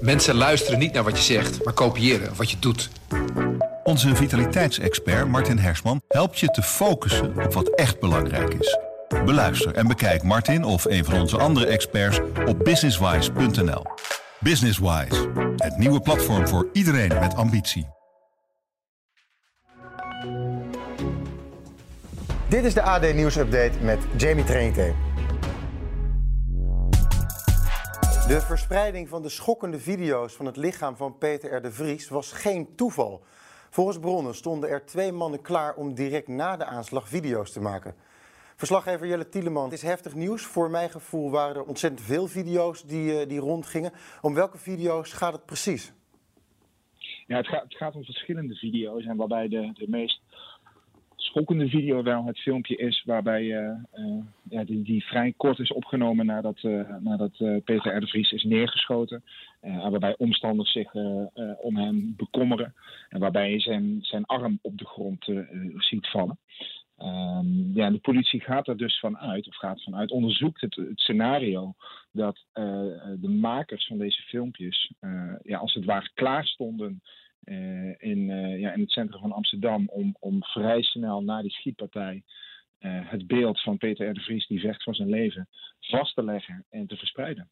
Mensen luisteren niet naar wat je zegt, maar kopiëren wat je doet. Onze vitaliteitsexpert Martin Hersman helpt je te focussen op wat echt belangrijk is. Beluister en bekijk Martin of een van onze andere experts op businesswise.nl. Businesswise, het nieuwe platform voor iedereen met ambitie. Dit is de AD Nieuws Update met Jamie Trainte. De verspreiding van de schokkende video's van het lichaam van Peter R. de Vries was geen toeval. Volgens bronnen stonden er twee mannen klaar om direct na de aanslag video's te maken. Verslaggever Jelle Tieleman, het is heftig nieuws. Voor mijn gevoel waren er ontzettend veel video's die, uh, die rondgingen. Om welke video's gaat het precies? Ja, het gaat, het gaat om verschillende video's en waarbij de, de meest schokkende video wel het filmpje is waarbij uh, uh, ja, die, die, vrij kort is opgenomen nadat, uh, nadat Peter R. de Vries is neergeschoten. en waarbij omstanders zich om hem bekommeren. En waarbij je zijn, zijn arm op de grond ziet vallen. Um, ja, de politie gaat er dus vanuit, of gaat vanuit, onderzoekt het, scenario dat de makers van deze filmpjes, ja, als het ware klaar stonden in, uh, ja, in het centrum van Amsterdam om, om vrij snel na die schietpartij uh, het beeld van Peter R. de Vries die vecht voor zijn leven vast te leggen en te verspreiden.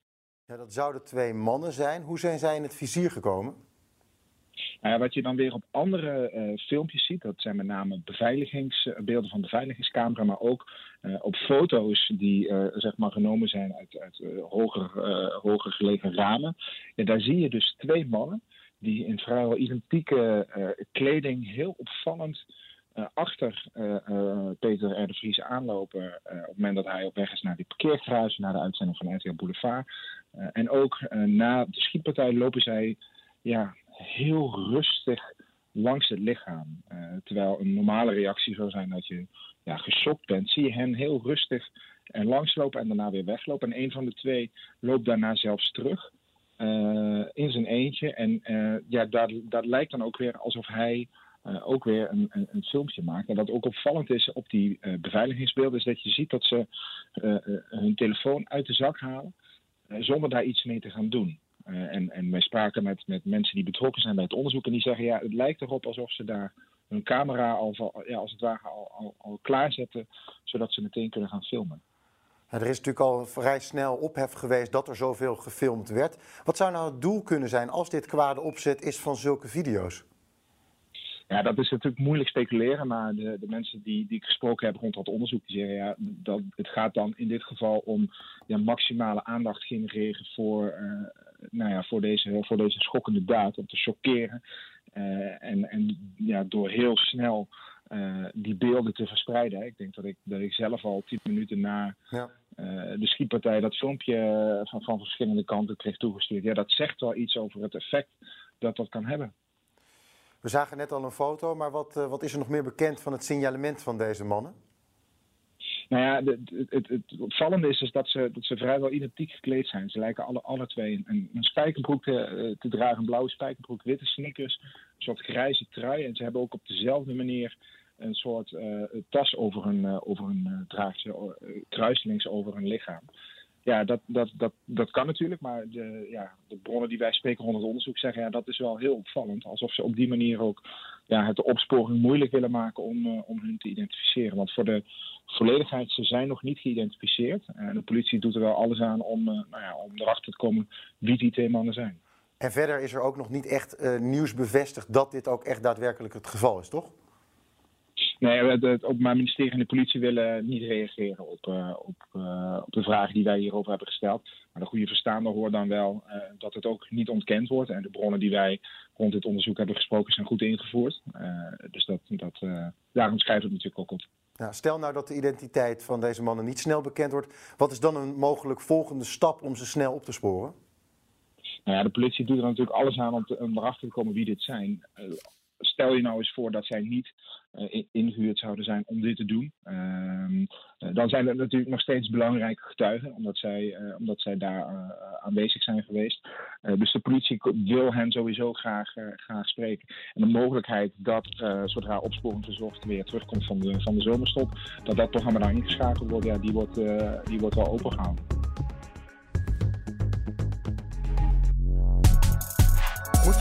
Ja, dat zouden twee mannen zijn. Hoe zijn zij in het vizier gekomen? Nou ja, wat je dan weer op andere filmpjes ziet, dat zijn met name beveiligingsbeelden van beveiligingscamera, maar ook op foto's die zeg maar genomen zijn uit, uit hoger, hoger gelegen ramen. Ja, daar zie je dus twee mannen die in vrijwel identieke uh, kleding heel opvallend uh, achter uh, Peter R. de Vries aanlopen. op het moment dat hij op weg is naar die parkeergarage, naar de uitzending van RTL Boulevard. en ook na de schietpartij lopen zij ja, heel rustig langs het lichaam. terwijl een normale reactie zou zijn dat je ja, geschokt bent, zie je hen heel rustig en langslopen en daarna weer weglopen. En een van de twee loopt daarna zelfs terug. Uh, in zijn eentje. En uh, ja, dat, dat lijkt dan ook weer alsof hij uh, ook weer een, een, een, filmpje maakt. En wat ook opvallend is op die beveiligingsbeelden, is dat je ziet dat ze hun telefoon uit de zak halen zonder daar iets mee te gaan doen. en, en wij spraken met, met mensen die betrokken zijn bij het onderzoek en die zeggen ja, het lijkt erop alsof ze daar hun camera al, ja, als het ware al, al, al klaarzetten, zodat ze meteen kunnen gaan filmen. Er is natuurlijk al vrij snel ophef geweest dat er zoveel gefilmd werd. Wat zou nou het doel kunnen zijn als dit kwade opzet is van zulke video's? Ja, dat is natuurlijk moeilijk speculeren, maar de, de mensen die, die ik gesproken heb rond dat onderzoek, die zeggen ja, dat, het gaat dan in dit geval om ja, maximale aandacht genereren voor, uh, nou ja, voor, deze, voor deze schokkende daad, om te chockeren. Uh, en, en ja, door heel snel uh, die beelden te verspreiden. Ik denk dat ik, dat ik zelf al tien minuten na ja. uh, de schietpartij dat filmpje van, van verschillende kanten kreeg toegestuurd. Ja, dat zegt wel iets over het effect dat dat kan hebben. We zagen net al een foto, maar wat, wat is er nog meer bekend van het signalement van deze mannen? Nou ja, het, het, opvallende is dus dat ze, dat ze vrijwel identiek gekleed zijn. Ze lijken alle, alle twee een, een spijkerbroek te, te dragen, een blauwe spijkerbroek, witte sneakers, een soort grijze trui. En ze hebben ook op dezelfde manier een soort uh, tas over hun, uh, over hun uh, kruiselings over hun lichaam. Ja, dat, dat, dat, dat kan natuurlijk, maar de, ja, de bronnen die wij spreken rond het onderzoek zeggen, ja, dat is wel heel opvallend. Alsof ze op die manier ook ja, het opsporing moeilijk willen maken om, om hun te identificeren. Want voor de volledigheid, ze zijn nog niet geïdentificeerd. En de politie doet er wel alles aan om, nou ja, om erachter te komen wie die twee mannen zijn. En verder is er ook nog niet echt nieuws bevestigd dat dit ook echt daadwerkelijk het geval is, toch? Nee, het, Openbaar Ministerie en de politie willen niet reageren op, uh, op, uh, op de vragen die wij hierover hebben gesteld. Maar de goede verstaander hoort dan wel uh, dat het ook niet ontkend wordt. En de bronnen die wij rond dit onderzoek hebben gesproken zijn goed ingevoerd. dus dat, dat, daarom schrijft het natuurlijk ook op. Ja, stel nou dat de identiteit van deze mannen niet snel bekend wordt. Wat is dan een mogelijk volgende stap om ze snel op te sporen? Nou ja, de politie doet er natuurlijk alles aan om, te, om erachter te komen wie dit zijn stel je nou eens voor dat zij niet uh, ingehuurd zouden zijn om dit te doen. Uh, uh, dan zijn er natuurlijk nog steeds belangrijke getuigen, omdat zij, omdat zij daar aanwezig zijn geweest. dus de politie wil hen sowieso graag, graag spreken. En de mogelijkheid dat zodra opsporing verzocht weer terugkomt van de, van de zomerstop, dat dat programma dan ingeschakeld wordt, ja, die, wordt, die wordt wel opengehouden.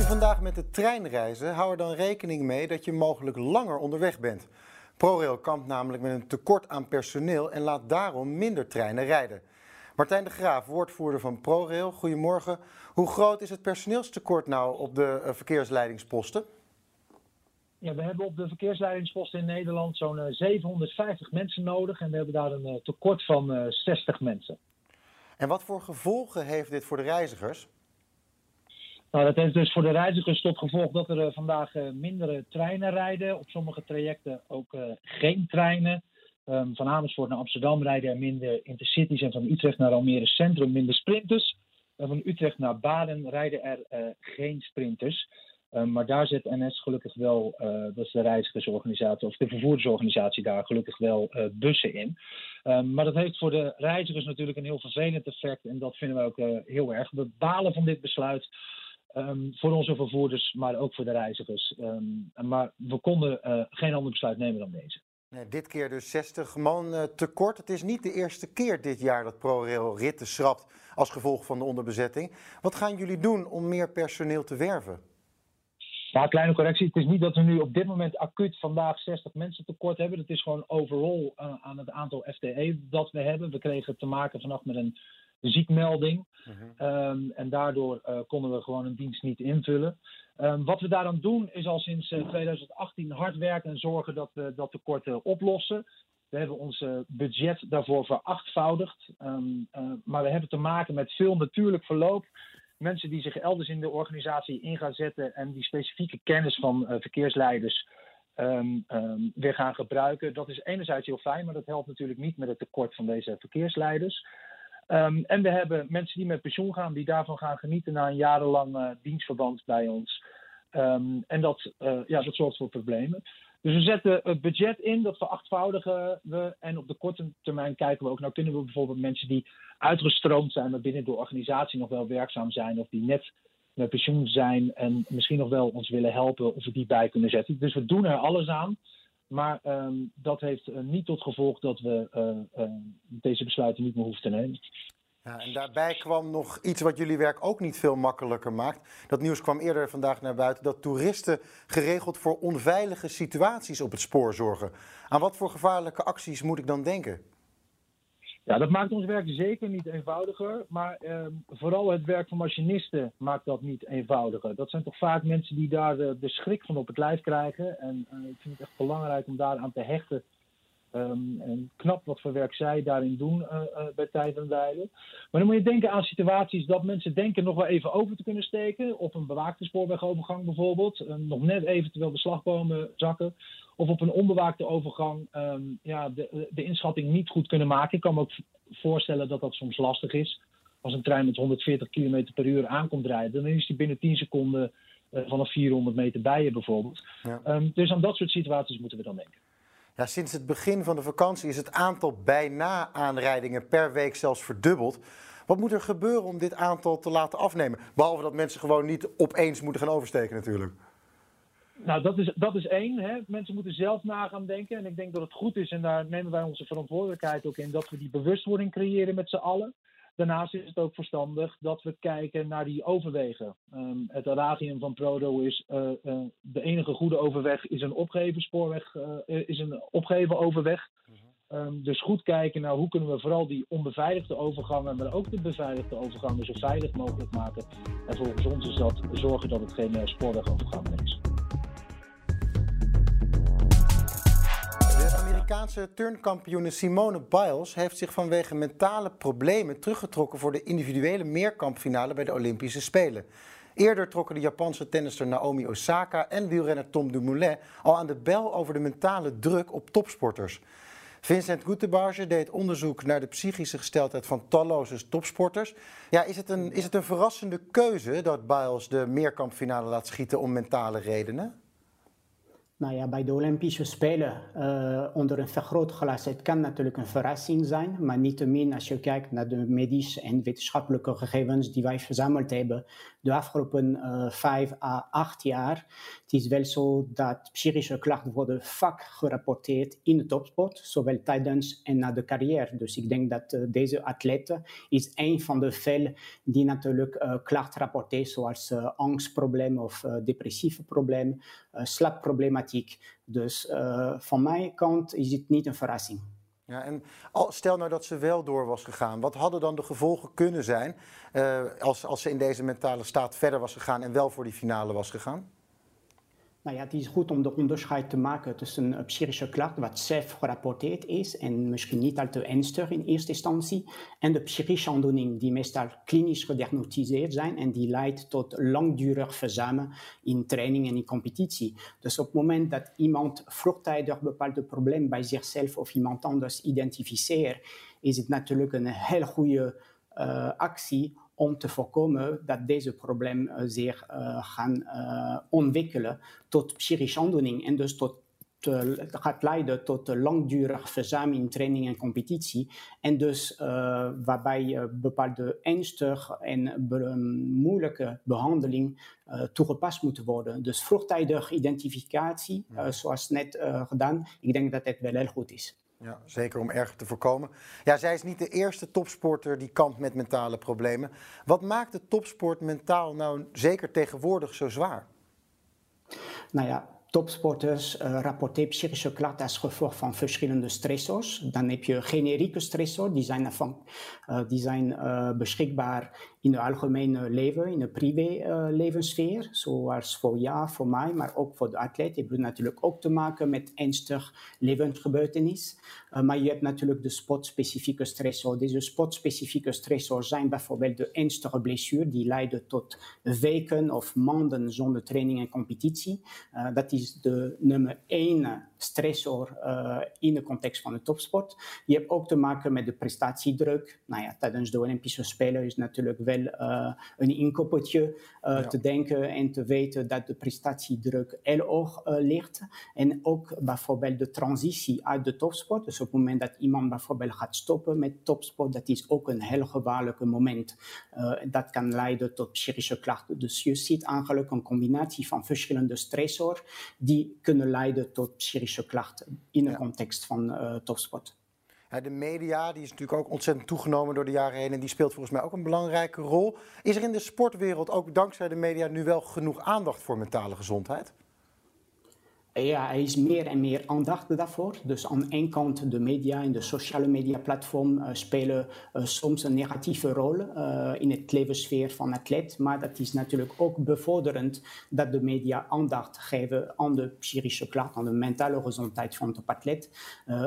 Je vandaag met de trein reizen, hou er dan rekening mee dat je mogelijk langer onderweg bent. ProRail kampt namelijk met een tekort aan personeel en laat daarom minder treinen rijden. Martijn de Graaf, woordvoerder van ProRail, goedemorgen. Hoe groot is het personeelstekort nou op de uh, verkeersleidingsposten? Ja, we hebben op de verkeersleidingsposten in Nederland zo'n 750 mensen nodig en we hebben daar een tekort van 60 mensen. En wat voor gevolgen heeft dit voor de reizigers? Nou, dat heeft dus voor de reizigers tot gevolg dat er vandaag uh, mindere treinen rijden. Op sommige trajecten ook uh, geen treinen. Um, van Amersfoort naar Amsterdam rijden er minder intercities en van Utrecht naar Almere Centrum minder sprinters. En van Utrecht naar Baden rijden er geen sprinters. Um, maar daar zet NS gelukkig wel, dat is de reizigersorganisatie of de vervoerdersorganisatie daar gelukkig wel bussen in. Um, maar dat heeft voor de reizigers natuurlijk een heel vervelend effect en dat vinden we ook heel erg. We balen van dit besluit. Um, voor onze vervoerders, maar ook voor de reizigers. Um, maar we konden uh, geen ander besluit nemen dan deze. Nee, dit keer dus 60 man uh, tekort. Het is niet de eerste keer dit jaar dat ProRail ritten schrapt als gevolg van de onderbezetting. Wat gaan jullie doen om meer personeel te werven? Ja, kleine correctie. Het is niet dat we nu op dit moment acuut vandaag 60 mensen tekort hebben. Het is gewoon overal uh, aan het aantal FTE dat we hebben. We kregen te maken vannacht met een ziekmelding. Uh-huh. Um, en daardoor uh, konden we gewoon een dienst niet invullen. Um, wat we daaraan doen is al sinds uh, 2018 hard werken en zorgen dat we dat tekort uh, oplossen. We hebben ons budget daarvoor verachtvoudigd. Um, maar we hebben te maken met veel natuurlijk verloop. Mensen die zich elders in de organisatie in gaan zetten en die specifieke kennis van verkeersleiders Um, um, weer gaan gebruiken. Dat is enerzijds heel fijn, maar dat helpt natuurlijk niet met het tekort van deze verkeersleiders. Um, en we hebben mensen die met pensioen gaan, die daarvan gaan genieten na een jarenlang uh, dienstverband bij ons. Um, en dat, uh, ja, dat zorgt voor problemen. Dus we zetten het budget in, dat verachtvoudigen we. En op de korte termijn kijken we ook, nou kunnen we bijvoorbeeld mensen die uitgestroomd zijn, maar binnen de organisatie nog wel werkzaam zijn, of die net met pensioen zijn en misschien nog wel ons willen helpen, of we die bij kunnen zetten. Dus we doen er alles aan. Maar um, dat heeft uh, niet tot gevolg dat we uh, uh, deze besluiten niet meer hoeven te nemen. Ja, en daarbij kwam nog iets wat jullie werk ook niet veel makkelijker maakt. Dat nieuws kwam eerder vandaag naar buiten dat toeristen geregeld voor onveilige situaties op het spoor zorgen. Aan wat voor gevaarlijke acties moet ik dan denken? Ja, dat maakt ons werk zeker niet eenvoudiger. Maar eh, vooral het werk van machinisten maakt dat niet eenvoudiger. Dat zijn toch vaak mensen die daar de, de schrik van op het lijf krijgen. En uh, ik vind het echt belangrijk om daaraan te hechten. Um, en knap wat voor werk zij daarin doen uh, bij tijd en wijle. Maar dan moet je denken aan situaties dat mensen denken nog wel even over te kunnen steken. Op een bewaakte spoorwegovergang bijvoorbeeld. nog net even terwijl de slagbomen zakken of op een onbewaakte overgang um, ja, de, de inschatting niet goed kunnen maken. Ik kan me ook voorstellen dat dat soms lastig is. Als een trein met 140 km per uur aankomt rijden, dan is die binnen 10 seconden uh, vanaf 400 meter bij je bijvoorbeeld. Ja. Um, dus aan dat soort situaties moeten we dan denken. Ja, sinds het begin van de vakantie is het aantal bijna aanrijdingen per week zelfs verdubbeld. Wat moet er gebeuren om dit aantal te laten afnemen? Behalve dat mensen gewoon niet opeens moeten gaan oversteken natuurlijk. Nou, dat is, dat is één. Hè. Mensen moeten zelf na gaan denken. En ik denk dat het goed is, en daar nemen wij onze verantwoordelijkheid ook in, dat we die bewustwording creëren met z'n allen. Daarnaast is het ook verstandig dat we kijken naar die overwegen. Um, het adagium van Prodo is: uh, uh, de enige goede overweg is een opgeven spoorweg, uh, is een opgeven overweg. Um, dus goed kijken naar hoe kunnen we vooral die onbeveiligde overgangen, maar ook de beveiligde overgangen zo veilig mogelijk maken. En volgens ons is dat zorgen dat het geen spoorwegovergang is. Amerikaanse turnkampioene Simone Biles heeft zich vanwege mentale problemen teruggetrokken voor de individuele meerkampfinale bij de Olympische Spelen. Eerder trokken de Japanse tennister Naomi Osaka en wielrenner Tom Dumoulin al aan de bel over de mentale druk op topsporters. Vincent Guttebarge deed onderzoek naar de psychische gesteldheid van talloze topsporters. Ja, is, het een, is het een verrassende keuze dat Biles de meerkampfinale laat schieten om mentale redenen? Nou ja, bij de Olympische Spelen uh, onder een vergrootglas, het kan natuurlijk een verrassing zijn, maar niettemin als je kijkt naar de medische en wetenschappelijke gegevens die wij verzameld hebben de afgelopen uh, vijf à acht jaar, het is wel zo dat psychische klachten worden vaak gerapporteerd in de topsport, zowel tijdens en na de carrière. Dus ik denk dat uh, deze atleten is een van de velen die natuurlijk klachten rapporteren, zoals angstproblemen of depressieve problemen, Dus van mijn kant is het niet een verrassing. Ja, en stel nou dat ze wel door was gegaan, wat hadden dan de gevolgen kunnen zijn uh, als, als ze in deze mentale staat verder was gegaan en wel voor die finale was gegaan? Nou ja, het is goed om de onderscheid te maken tussen een psychische klacht, wat zelf gerapporteerd is en misschien niet al te ernstig in eerste instantie, en de psychische aandoening die meestal klinisch gediagnosticeerd zijn en die leidt tot langdurig verzuimen in training en in competitie. Dus op het moment dat iemand vroegtijdig bepaalde probleem bij zichzelf of iemand anders identificeert, is het natuurlijk een heel goede uh, actie om te voorkomen dat deze probleem uh, zich uh, gaan uh, ontwikkelen tot psychische aandoening en dus tot gaat leiden tot langdurig verzuim in training en competitie. En dus waarbij bepaalde ernstige en be moeilijke behandeling toegepast moeten worden. Dus vroegtijdige identificatie, zoals net gedaan, ik denk dat het wel heel goed is. Ja, zeker om erger te voorkomen. Ja, zij is niet de eerste topsporter die kampt met mentale problemen. Wat maakt de topsport mentaal nou zeker tegenwoordig zo zwaar? Nou ja, topsporters uh, rapporteren psychische klachten als gevolg van verschillende stressors. Dan heb je generieke stressors, die zijn, van, uh, die zijn uh, beschikbaar in het algemene leven, in de privé-levenssfeer, uh, zoals voor jou, voor mij, maar ook voor de atleet. Het heeft natuurlijk ook te maken met ernstig levensgebeurtenis. Uh, maar je hebt natuurlijk de sportspecifieke stressor. Deze sportspecifieke stressors zijn bijvoorbeeld de ernstige blessure, die leiden tot weken of maanden zonder training en competitie. Uh, dat is de nummer één stressor in de context van de topsport. Je hebt ook te maken met de prestatiedruk. Nou ja, tijdens de Olympische Spelen is natuurlijk wel uh, een inkoppertje uh, ja. te denken en te weten dat de prestatiedruk heel hoog ligt. En ook bijvoorbeeld de transitie uit de topsport. Dus op het moment dat iemand bijvoorbeeld gaat stoppen met topsport, dat is ook een heel gevaarlijk moment. dat kan leiden tot psychische klachten. Dus je ziet eigenlijk een combinatie van verschillende stressors die kunnen leiden tot psychische klachten in de ja. context van topsport. De media die is natuurlijk ook ontzettend toegenomen door de jaren heen en die speelt volgens mij ook een belangrijke rol. Is er in de sportwereld ook dankzij de media nu wel genoeg aandacht voor mentale gezondheid? Ja, er is meer en meer aandacht daarvoor. Dus aan één kant de media en de sociale media platform uh, spelen uh, soms een negatieve rol uh, in het levenssfeer van atleet. Maar dat is natuurlijk ook bevorderend dat de media aandacht geven aan de psychische klacht, aan de mentale gezondheid van de atleet.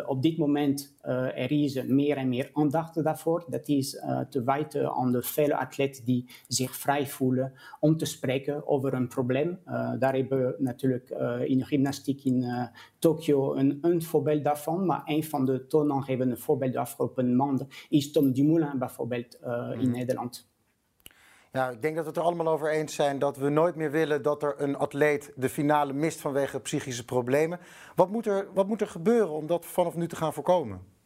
op dit moment er is meer en meer aandacht daarvoor. Dat is te wijten aan de vele atleten die zich vrij voelen om te spreken over een probleem. daar hebben we natuurlijk in de gymnastiek in uh, Tokio een, een, voorbeeld daarvan. Maar een van de toonaangevende voorbeelden de afgelopen maanden is Tom Dumoulin bijvoorbeeld mm. in mhm. Nederland. Ja, ik denk dat we het er allemaal over eens zijn dat we nooit meer willen dat er een atleet de finale mist vanwege psychische problemen. Wat moet er, wat moet er gebeuren om dat vanaf nu te gaan voorkomen?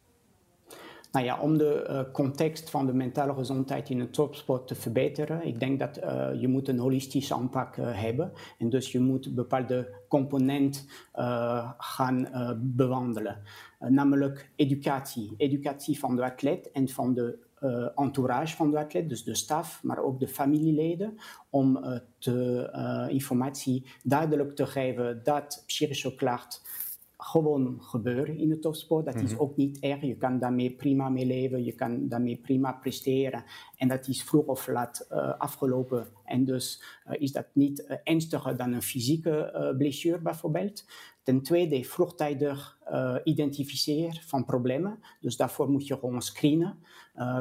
Nou ja, om de uh, context van de mentale gezondheid in de topsport te verbeteren, ik denk dat uh, je moet een holistische aanpak uh, hebben. En dus je moet bepaalde componenten gaan bewandelen. namelijk educatie. Educatie van de atleet en van de entourage van de atleet, dus de staf, maar ook de familieleden, om de informatie duidelijk te geven dat psychische klachten gewoon gebeuren in de topsport. Dat mm -hmm. is mhm. ook niet erg. Je kan daarmee prima mee leven, je kan daarmee prima presteren. En dat is vroeg of laat uh, afgelopen. En dus uh, is dat niet uh, ernstiger dan een fysieke blessure bijvoorbeeld. Ten tweede, vroegtijdig identificeren van problemen. Dus daarvoor moet je gewoon screenen.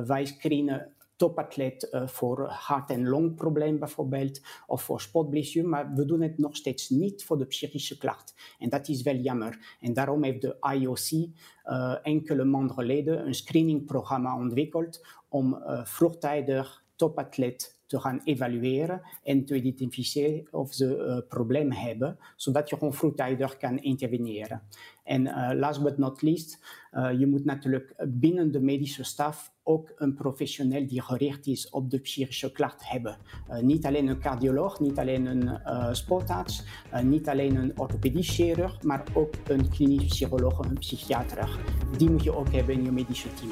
wij screenen topatleet uh, voor hart- en longprobleem bijvoorbeeld, of voor spotblessure, maar we doen het nog steeds niet voor de psychische klacht. En dat is wel jammer. En daarom heeft de IOC uh, enkele maanden geleden een screeningprogramma ontwikkeld om uh, vroegtijdig topatleet te gaan evalueren en te identificeren of ze uh, problemen hebben, zodat je gewoon vroegtijdig kan interveneren. En uh, last but not least, uh, je moet natuurlijk binnen de medische staf ook een professioneel die gericht is op de psychische klacht hebben. Niet alleen een cardioloog, niet alleen een sportarts, niet alleen een orthopedisch chirurg, maar ook een klinisch psycholoog en een psychiater. Die moet je ook hebben in je medische team.